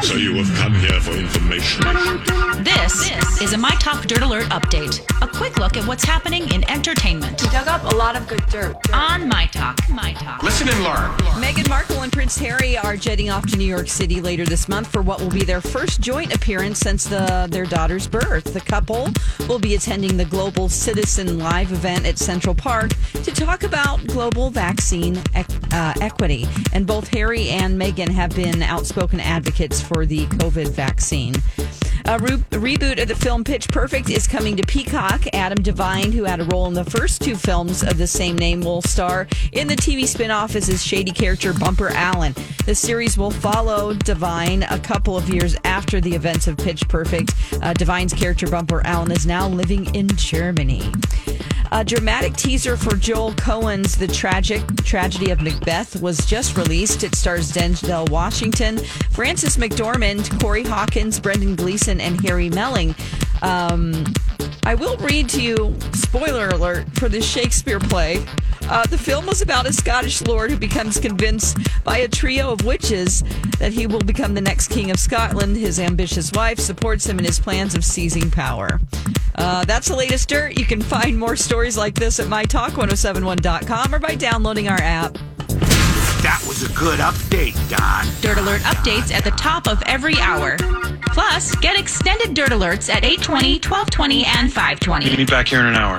So you have come here for information. This is a My Talk Dirt Alert update. A quick look at what's happening in entertainment We dug up a lot of good dirt. on My Talk. My Talk. Listen and learn. Meghan Markle and Prince Harry are jetting off to New York City later this month for what will be their first joint appearance since the, their daughter's birth. The couple will be attending the Global Citizen Live event at Central Park to talk about global vaccine ec- uh, equity. And both Harry and Meghan have been outspoken advocates for the COVID vaccine. A re- reboot of the film Pitch Perfect is coming to Peacock. Adam Devine, who had a role in the first two films of the same name, will star in the TV spinoff as his shady character Bumper Allen. The series will follow Devine a couple of years after the events of Pitch Perfect. Uh, Devine's character Bumper Allen is now living in Germany. A dramatic teaser for Joel Coen's The Tragic Tragedy of Macbeth was just released. It stars Denzel Washington, Frances McDormand, Corey Hawkins, Brendan Gleeson, and Harry Melling. Um, I will read to you, spoiler alert, for this Shakespeare play. Uh, the film was about a Scottish lord who becomes convinced by a trio of witches that he will become the next king of Scotland. His ambitious wife supports him in his plans of seizing power. Uh, that's the latest dirt. You can find more stories like this at mytalk1071.com or by downloading our app. That was a good update, Don. Dirt Alert updates at the top of every hour. Plus, get extended Dirt Alerts at 820, 1220, and 520. Meet me back here in an hour.